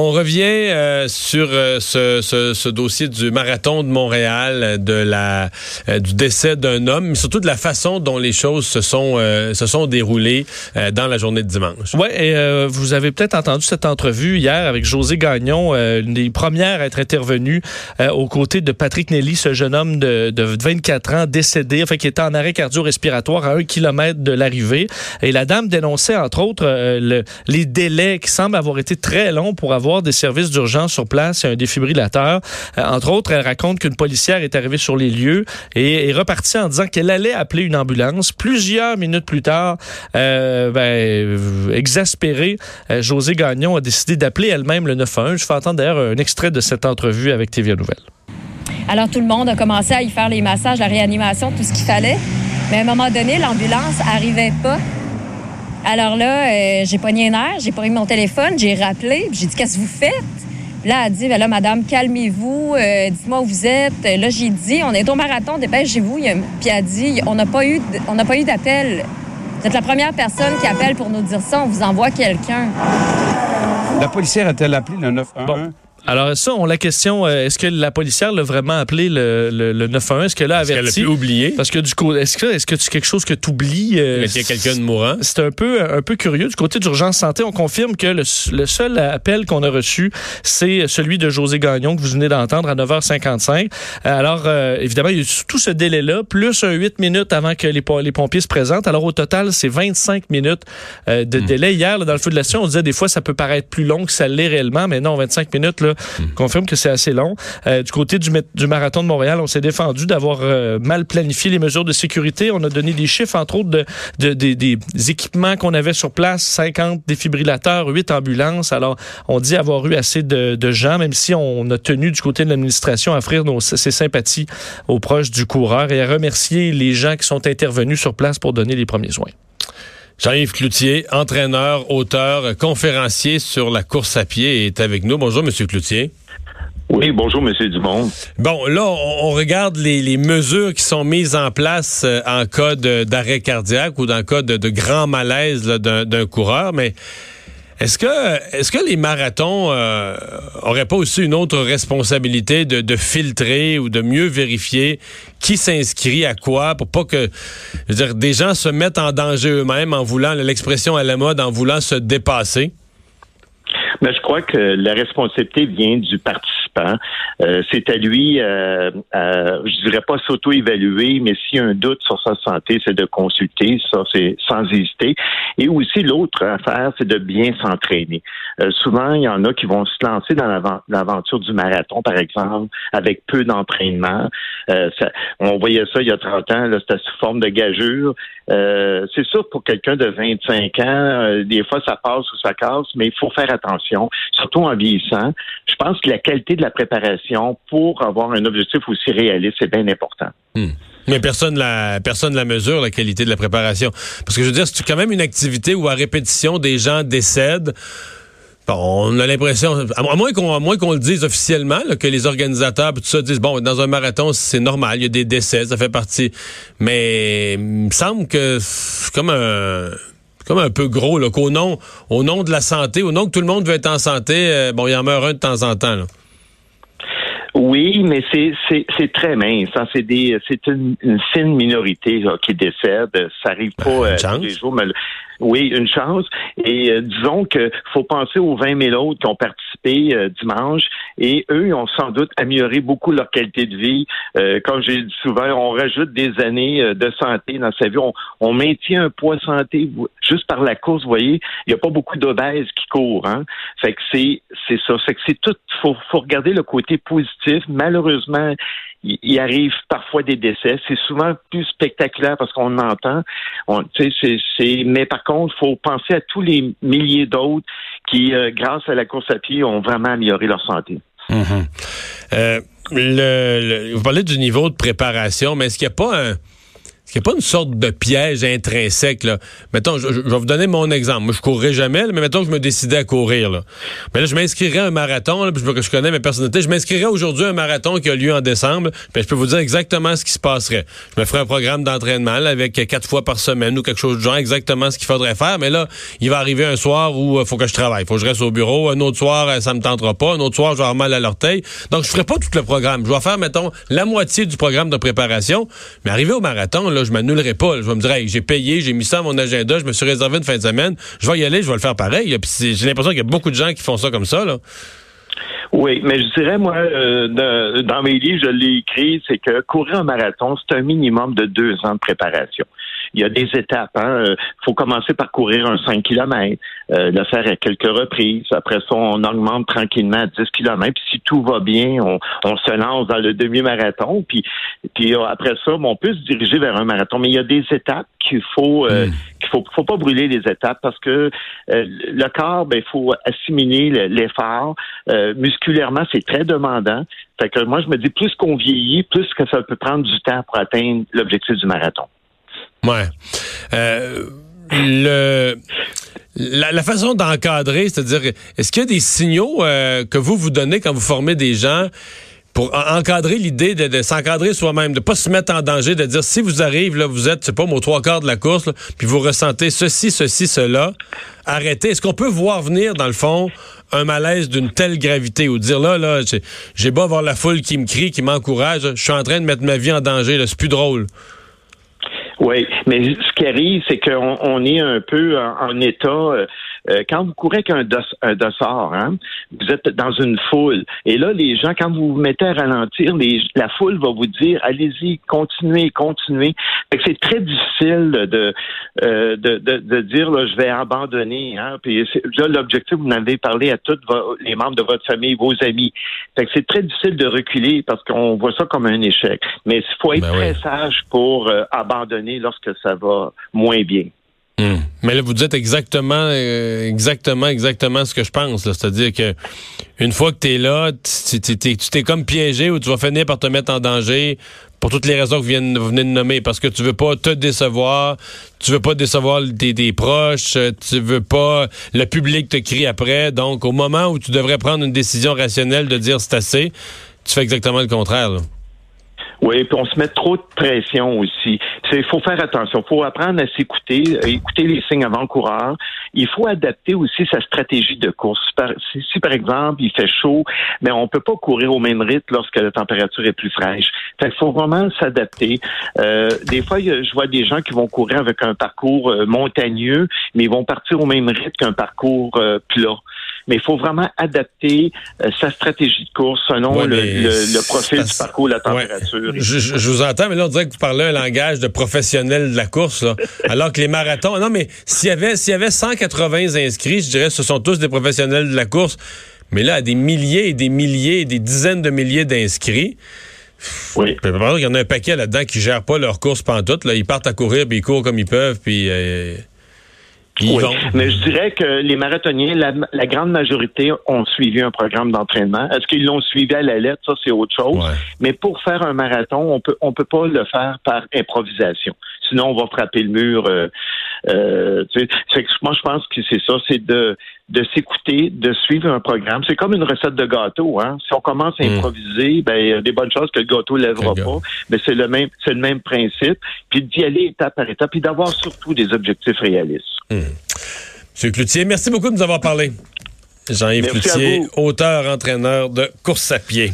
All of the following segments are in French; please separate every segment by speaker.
Speaker 1: On revient euh, sur euh, ce, dossier du marathon de Montréal, de la euh, du décès d'un homme, mais surtout de la façon dont les choses se sont se sont déroulées dans la journée de dimanche.
Speaker 2: Ouais, et vous avez peut-être entendu cette entrevue hier avec José Gagnon, une des premières à être intervenue aux côtés de Patrick Nelly, ce jeune homme de, de 24 ans décédé, enfin qui était en arrêt cardio-respiratoire à un kilomètre de l'arrivée. Et la dame dénonçait entre autres le, les délais qui semblent avoir été très longs pour avoir des services d'urgence sur place et un défibrillateur. Euh, entre autres, elle raconte qu'une policière est arrivée sur les lieux et est repartie en disant qu'elle allait appeler une ambulance. Plusieurs minutes plus tard, euh, ben, exaspérée, euh, José Gagnon a décidé d'appeler elle-même le 911. Je fais entendre d'ailleurs un extrait de cette entrevue avec TVA Nouvelle.
Speaker 3: Alors tout le monde a commencé à y faire les massages, la réanimation, tout ce qu'il fallait. Mais à un moment donné, l'ambulance arrivait pas. Alors là, euh, j'ai pogné un air, j'ai pris mon téléphone, j'ai rappelé, j'ai dit qu'est-ce que vous faites? Puis là, elle a dit, ben là, madame, calmez-vous, euh, dites-moi où vous êtes. Là, j'ai dit, on est au marathon, dépêchez-vous. Puis elle a dit, on n'a pas eu, on n'a pas eu d'appel. Vous êtes la première personne qui appelle pour nous dire ça. On vous envoie quelqu'un.
Speaker 4: La policière a-t-elle appelé le 911?
Speaker 2: Alors ça, on la question, euh, est-ce que la policière l'a vraiment appelé le, le, le 911? Est-ce qu'elle a averti?
Speaker 1: Est-ce qu'elle l'a oublié?
Speaker 2: Parce que du coup, est-ce que est-ce que c'est quelque chose que tu oublies?
Speaker 1: Euh, il y a quelqu'un de mourant?
Speaker 2: C'est un peu un peu curieux. Du côté d'urgence santé, on confirme que le, seul appel qu'on a reçu, c'est celui de José Gagnon que vous venez d'entendre à 9h55. Alors, euh, évidemment, il y a tout ce délai-là, plus un 8 minutes avant que les, les pompiers se présentent. Alors, au total, c'est 25 minutes de hmm. délai. Hier, dans le feu de l'action, on disait des fois, ça peut paraître plus long que ça l'est réellement, mais non, 25 minutes, là, hmm. confirme que c'est assez long. Euh, du côté du, marathon de Montréal, on s'est défendu d'avoir euh, mal planifié les mesures de sécurité. On a donné des chiffres, entre autres, de, des équipements qu'on avait sur place, 50 défibrillateurs, 8 ambulances. Alors, on dit avoir eu assez de, de gens, même si on a tenu du côté de l'administration à offrir nos, ses sympathies aux proches du coureur et à remercier les gens qui sont intervenus sur place pour donner les premiers soins.
Speaker 1: Jean-Yves Cloutier, entraîneur, auteur, conférencier sur la course à pied, est avec nous. Bonjour, Monsieur Cloutier.
Speaker 5: Oui, bonjour, Monsieur Dumont.
Speaker 1: Bon, là, on, regarde les, mesures qui sont mises en place euh, en cas d'arrêt cardiaque ou dans le cas de, de grand malaise d'un coureur, mais est-ce que, les marathons euh, auraient pas aussi une autre responsabilité de, filtrer ou de mieux vérifier qui s'inscrit à quoi pour pas que, des gens se mettent en danger eux-mêmes en voulant, l'expression à la mode, en voulant se dépasser?
Speaker 5: Mais je crois que la responsabilité vient du participant. Euh, c'est à lui, euh, euh, je dirais pas s'auto-évaluer, mais s'il y a un doute sur sa santé, c'est de consulter, ça c'est sans hésiter. Et aussi l'autre affaire, c'est de bien s'entraîner. Euh, souvent, il y en a qui vont se lancer dans l'aventure du marathon, par exemple, avec peu d'entraînement. Euh, on voyait ça il y a 30 ans, c'était sous forme de gageure. C'est sûr pour quelqu'un de 25 ans, des fois ça passe ou ça casse, mais il faut faire attention surtout en vieillissant. Je pense que la qualité de la préparation pour avoir un objectif aussi réaliste, c'est bien important.
Speaker 1: Hmm. Mais personne la personne la mesure la qualité de la préparation parce que je veux dire c'est quand même une activité où à répétition des gens décèdent. On a l'impression, à moins qu'on qu'on le dise officiellement, que les organisateurs tout ça disent bon dans un marathon c'est normal, il y a des décès, ça fait partie. Mais il me semble que c'est comme un comme un peu gros, là, qu'au nom, au nom de la santé, au nom que tout le monde veut être en santé, euh, bon, il en meurt un de temps en temps. Là.
Speaker 5: Oui, mais c'est c'est très mince. Hein. C'est des c'est une, fine minorité qui décède. Ça arrive pas euh, tous les jours. Mais oui, une chance. Et euh, disons que faut penser aux 20 000 autres qui ont participé euh, dimanche et eux, ils ont sans doute amélioré beaucoup leur qualité de vie. Euh, comme j'ai dit souvent, on rajoute des années de santé dans sa vie. On, maintient un poids santé juste par la course. Vous voyez, il n'y a pas beaucoup d'obèses qui courent. Hein? Fait que c'est c'est ça. Fait que c'est tout. Faut, faut regarder le côté positif. Malheureusement, il, arrive parfois des décès. C'est souvent plus spectaculaire parce qu'on entend. Mais par contre, faut penser à tous les milliers d'autres qui, euh, grâce à la course à pied, ont vraiment amélioré leur santé.
Speaker 1: Mm-hmm. Euh, le, vous parlez du niveau de préparation, mais est-ce qu'il n'y a pas un qu'il n'y a pas une sorte de piège intrinsèque, là? Mettons, je, vais vous donner mon exemple. Moi, je courrais jamais, mais mettons que je me décidais à courir, là. Mais là, je m'inscrirais à un marathon, là, je, connais mes personnalités. Je m'inscrirais aujourd'hui à un marathon qui a lieu en décembre, je peux vous dire exactement ce qui se passerait. Je me ferais un programme d'entraînement, avec quatre fois par semaine ou quelque chose du genre, exactement ce qu'il faudrait faire. Mais là, il va arriver un soir où il euh, faut que je travaille. faut que je reste au bureau. Un autre soir, euh, ça me tentera pas. Un autre soir, je vais avoir mal à l'orteil. Donc, je ferai pas tout le programme. Je vais faire, mettons, la moitié du programme de préparation. Mais arrivé au marathon, là, je m'annulerai pas. Je vais me dire, j'ai payé, j'ai mis ça à mon agenda, je me suis réservé une fin de semaine. Je vais y aller, je vais le faire pareil. J'ai l'impression qu'il y a beaucoup de gens qui font ça comme ça.
Speaker 5: Oui, mais je dirais, moi, euh, dans mes livres, je l'ai écrit, c'est que courir un marathon, c'est un minimum de deux ans de préparation il y a des étapes. Il hein. Euh, faut commencer par courir un 5 km, euh, le faire à quelques reprises. Après ça, on augmente tranquillement à 10 km. Puis si tout va bien, on, on se lance dans le demi-marathon. Puis, puis euh, après ça, on peut se diriger vers un marathon. Mais il y a des étapes qu'il faut euh, hmm. qu'il faut, faut pas brûler les étapes parce que le corps, ben, il faut assimiler l'effort. musculairement, c'est très demandant. Fait que moi, je me dis, plus qu'on vieillit, plus que ça peut prendre du temps pour atteindre l'objectif du marathon.
Speaker 1: Ouais. Euh, le la, façon d'encadrer, c'est-à-dire, est-ce qu'il y a des signaux euh, que vous vous donnez quand vous formez des gens pour encadrer l'idée de, s'encadrer soi-même, de pas se mettre en danger, de dire si vous arrivez, là, vous êtes, c'est pas, aux trois quarts de la course, puis vous ressentez ceci, ceci, cela, arrêtez. Est-ce qu'on peut voir venir, dans le fond, un malaise d'une telle gravité ou dire là, là, j'ai beau avoir la foule qui me crie, qui m'encourage, je suis en train de mettre ma vie en danger, c'est plus drôle?
Speaker 5: Oui, mais ce qui arrive, c'est qu'on on est un peu en, état. Euh, quand vous courez avec un, dossard, hein, vous êtes dans une foule. Et là, les gens, quand vous vous mettez à ralentir, les, la foule va vous dire allez-y, continuez, continuez. C'est très difficile de, euh, de, de, de, dire là, je vais abandonner. Hein, puis là, l'objectif, vous en avez parlé à tous les membres de votre famille, vos amis. c'est très difficile de reculer parce qu'on voit ça comme un échec. Mais il faut être ben très sage pour euh, abandonner lorsque ça va moins bien.
Speaker 1: Hmm. Mais là, vous dites exactement, euh, exactement, exactement ce que je pense. C'est-à-dire que une fois que tu es là, tu t'es comme piégé ou tu vas finir par te mettre en danger pour toutes les raisons que vous venez, de nommer. Parce que tu veux pas te décevoir, tu veux pas décevoir tes, proches, tu veux pas... Le public te crie après. Donc, au moment où tu devrais prendre une décision rationnelle de dire c'est assez, tu fais exactement le contraire.
Speaker 5: Oui, puis on se met trop de pression aussi. Il faut faire attention. Il faut apprendre à s'écouter, écouter les signes avant-coureurs. Il faut adapter aussi sa stratégie de course. Si, par exemple il fait chaud, mais on peut pas courir au même rythme lorsque la température est plus fraîche. Il faut vraiment s'adapter. Euh, des fois, je vois des gens qui vont courir avec un parcours euh, montagneux, mais ils vont partir au même rythme qu'un parcours euh, plat mais il faut vraiment adapter euh, sa stratégie de course selon le, profil du parcours, la température.
Speaker 1: Je, vous entends, mais là, on dirait que vous parlez un langage de professionnel de la course, alors que les marathons, non, mais s'il y avait, s'il y avait 180 inscrits, je dirais que ce sont tous des professionnels de la course. Mais là, des milliers et des milliers, des dizaines de milliers d'inscrits. Oui. Il y en a un paquet là-dedans qui gèrent pas leur course pantoute. Là. Ils partent à courir, puis ils courent comme ils peuvent, puis... Euh,
Speaker 5: oui. Mais je dirais que les marathoniens, la, grande majorité ont suivi un programme d'entraînement. Est-ce qu'ils l'ont suivi à la lettre? Ça, c'est autre chose. Mais pour faire un marathon, on peut on peut pas le faire par improvisation. Sinon, on va frapper le mur. Euh, euh, moi, je pense que c'est ça, c'est de de s'écouter, de suivre un programme. C'est comme une recette de gâteau. Hein? Si on commence à hmm. improviser, ben, il y a des bonnes choses que le gâteau ne lèvera pas. Mais c'est le même, c'est le même principe. Puis d'y aller étape par étape, puis d'avoir surtout des objectifs réalistes.
Speaker 1: Hmm. Monsieur Cloutier, merci beaucoup de nous avoir parlé. Jean-Yves Cloutier, auteur, entraîneur de course à pied.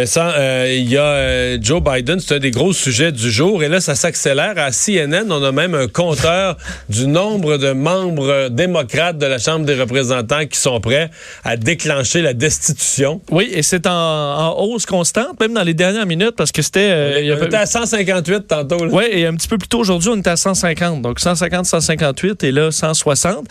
Speaker 1: Vincent, euh, il y a euh, Joe Biden, c'est un des gros sujets du jour, et là, ça s'accélère. À CNN, on a même un compteur du nombre de membres démocrates de la Chambre des représentants qui sont prêts à déclencher la destitution.
Speaker 2: Oui, et c'est en, hausse constante, même dans les dernières minutes, parce que c'était...
Speaker 1: Euh, on était à 158 tantôt.
Speaker 2: Oui, et un petit peu plus tôt aujourd'hui, on était à 150. Donc 150, 158, et là, 160.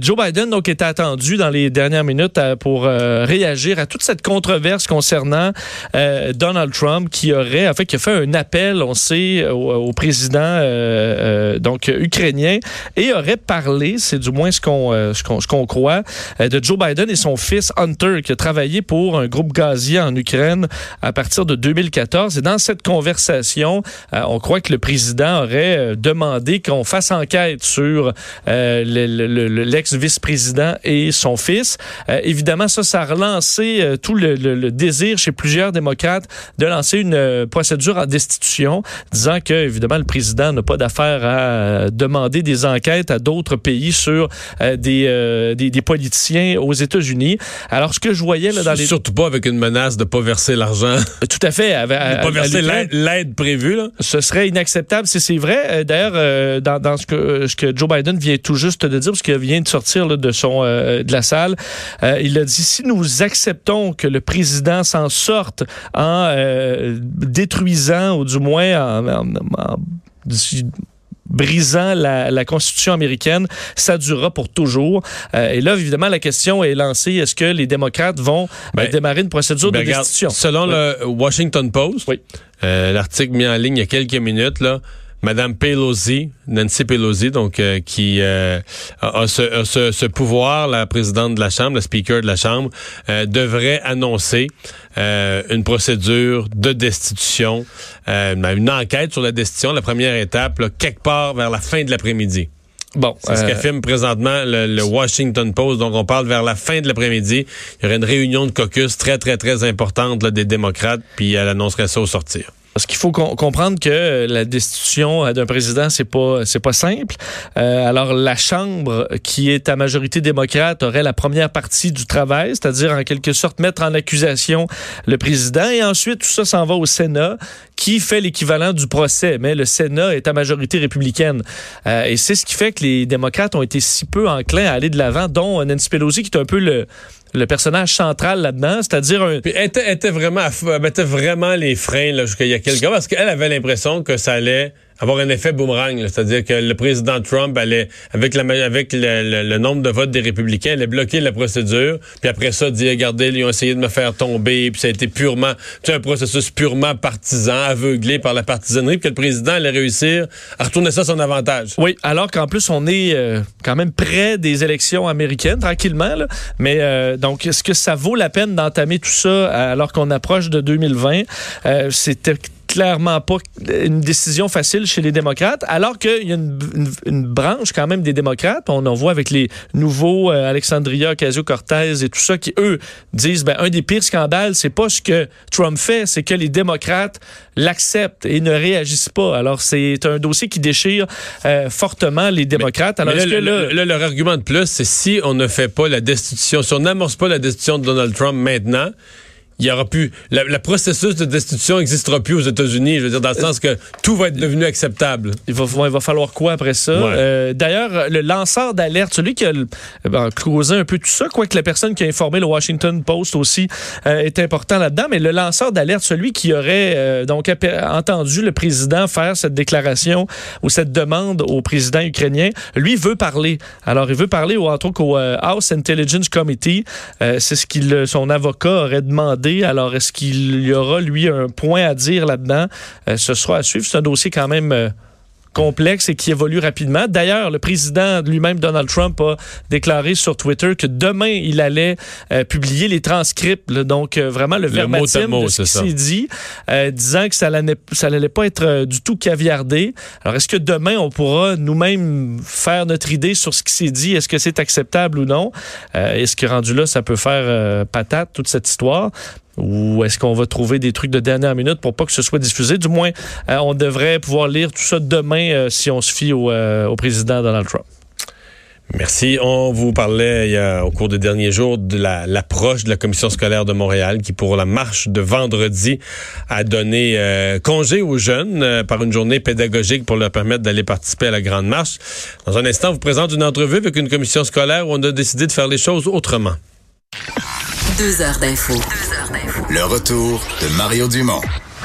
Speaker 2: Joe Biden, donc, était attendu dans les dernières minutes pour réagir à toute cette controverse concernant euh, Donald Trump qui aurait, en fait, qui a fait un appel, on sait, au, président euh, donc ukrainien et aurait parlé, c'est du moins ce qu'on ce qu'on croit, de Joe Biden et son fils Hunter qui a travaillé pour un groupe gazier en Ukraine à partir de 2014. Et dans cette conversation, on croit que le président aurait demandé qu'on fasse enquête sur l'ex-vice-président et son fils. évidemment, ça, ça a relancé tout le, le, désir chez plusieurs démocrates de lancer une euh, procédure en destitution, disant que, évidemment, le président n'a pas d'affaire à euh, demander des enquêtes à d'autres pays sur euh, des, des, politiciens aux États-Unis. Alors, ce que je voyais là, dans les...
Speaker 1: Surtout pas avec une menace de pas verser l'argent.
Speaker 2: Tout à fait.
Speaker 1: de pas verser l'aide prévue. Là.
Speaker 2: Ce serait inacceptable si c'est vrai. D'ailleurs, dans, dans, ce, que, ce que Joe Biden vient tout juste de dire, parce qu'il vient de sortir là, de, son, de la salle, il a dit, si nous acceptons que le président s'en sorte en euh, détruisant, ou du moins en, brisant la, Constitution américaine, ça durera pour toujours. Euh, et là, évidemment, la question est lancée, est-ce que les démocrates vont euh, ben, démarrer une procédure ben, de destitution?
Speaker 1: Selon le Washington Post, l'article mis en ligne il y a quelques minutes, là, Madame Pelosi, Nancy Pelosi, donc euh, qui euh, a, ce, ce, pouvoir, la présidente de la Chambre, le speaker de la Chambre, euh, devrait annoncer une procédure de destitution, une enquête sur la destitution, la première étape, quelque part vers la fin de l'après-midi. Bon, c'est ce qu'affirme présentement le, le, Washington Post. Donc, on parle vers la fin de l'après-midi. Il y aurait une réunion de caucus très, très, très importante là, des démocrates, puis elle annoncerait ça au sortir.
Speaker 2: Parce qu'il faut comprendre que la destitution d'un président, c'est pas c'est pas simple. Euh, alors la Chambre, qui est à majorité démocrate, aurait la première partie du travail, c'est-à-dire en quelque sorte mettre en accusation le président, et ensuite tout ça s'en va au Sénat, qui fait l'équivalent du procès. Mais le Sénat est à majorité républicaine, euh, et c'est ce qui fait que les démocrates ont été si peu enclins à aller de l'avant, dont Nancy Pelosi, qui est un peu le le personnage central là-dedans, c'est-à-dire un...
Speaker 1: Puis elle était, vraiment, elle mettait vraiment les freins là, jusqu'à il y a quelques parce qu'elle avait l'impression que ça allait avoir un effet boomerang. C'est-à-dire que le président Trump allait, avec, la, avec le, nombre de votes des républicains, allait bloquer la procédure. Puis après ça, dire, regardez, ils ont essayé de me faire tomber. Puis ça a été purement, un processus purement partisan, aveuglé par la partisanerie. Puis que le président allait réussir à retourner ça à son avantage.
Speaker 2: Oui, alors qu'en plus, on est euh, quand même près des élections américaines, tranquillement. Là. Mais euh, donc, est-ce que ça vaut la peine d'entamer tout ça alors qu'on approche de 2020? Euh, clairement pas une décision facile chez les démocrates, alors qu'il y a une, branche quand même des démocrates. On en voit avec les nouveaux euh, Alexandria Ocasio-Cortez et tout ça qui, eux, disent ben, un des pires scandales, c'est pas ce que Trump fait, c'est que les démocrates l'acceptent et ne réagissent pas. Alors, c'est un dossier qui déchire euh, fortement les démocrates. Alors,
Speaker 1: là, là, leur argument de plus, c'est si on ne fait pas la destitution, si on n'amorce pas la destitution de Donald Trump maintenant, il y aura plus. Le processus de destitution n'existera plus aux États-Unis. Je veux dire, dans le sens que tout va être devenu acceptable.
Speaker 2: Il va, il va falloir quoi après ça? Euh, d'ailleurs, le lanceur d'alerte, celui qui a ben, causé un peu tout ça, quoique la personne qui a informé le Washington Post aussi euh, est important là-dedans, mais le lanceur d'alerte, celui qui aurait euh, donc entendu le président faire cette déclaration ou cette demande au président ukrainien, lui veut parler. Alors, il veut parler, au, entre autres, au House Intelligence Committee. C'est ce qu'il, son avocat aurait demandé alors, est-ce qu'il y aura, lui, un point à dire là-dedans? Euh, ce sera à suivre. C'est un dossier quand même euh, complexe et qui évolue rapidement. D'ailleurs, le président lui-même, Donald Trump, a déclaré sur Twitter que demain, il allait euh, publier les transcripts, donc euh, vraiment le, verbatim de ce qui s'est dit, euh, disant que ça n'allait pas être du tout caviardé. Alors, est-ce que demain, on pourra nous-mêmes faire notre idée sur ce qui s'est dit? Est-ce que c'est acceptable ou non? est-ce que rendu là, ça peut faire patate, toute cette histoire? Ou est-ce qu'on va trouver des trucs de dernière minute pour pas que ce soit diffusé? Du moins, euh, on devrait pouvoir lire tout ça demain euh, si on se fie au, euh, au, président Donald Trump.
Speaker 1: Merci. On vous parlait il y a, au cours des derniers jours de l'approche de la commission scolaire de Montréal qui, pour la marche de vendredi, a donné congé aux jeunes par une journée pédagogique pour leur permettre d'aller participer à la grande marche. Dans un instant, on vous présente une entrevue avec une commission scolaire où on a décidé de faire les choses autrement.
Speaker 6: Deux heures d'info. Le retour de Mario Dumont.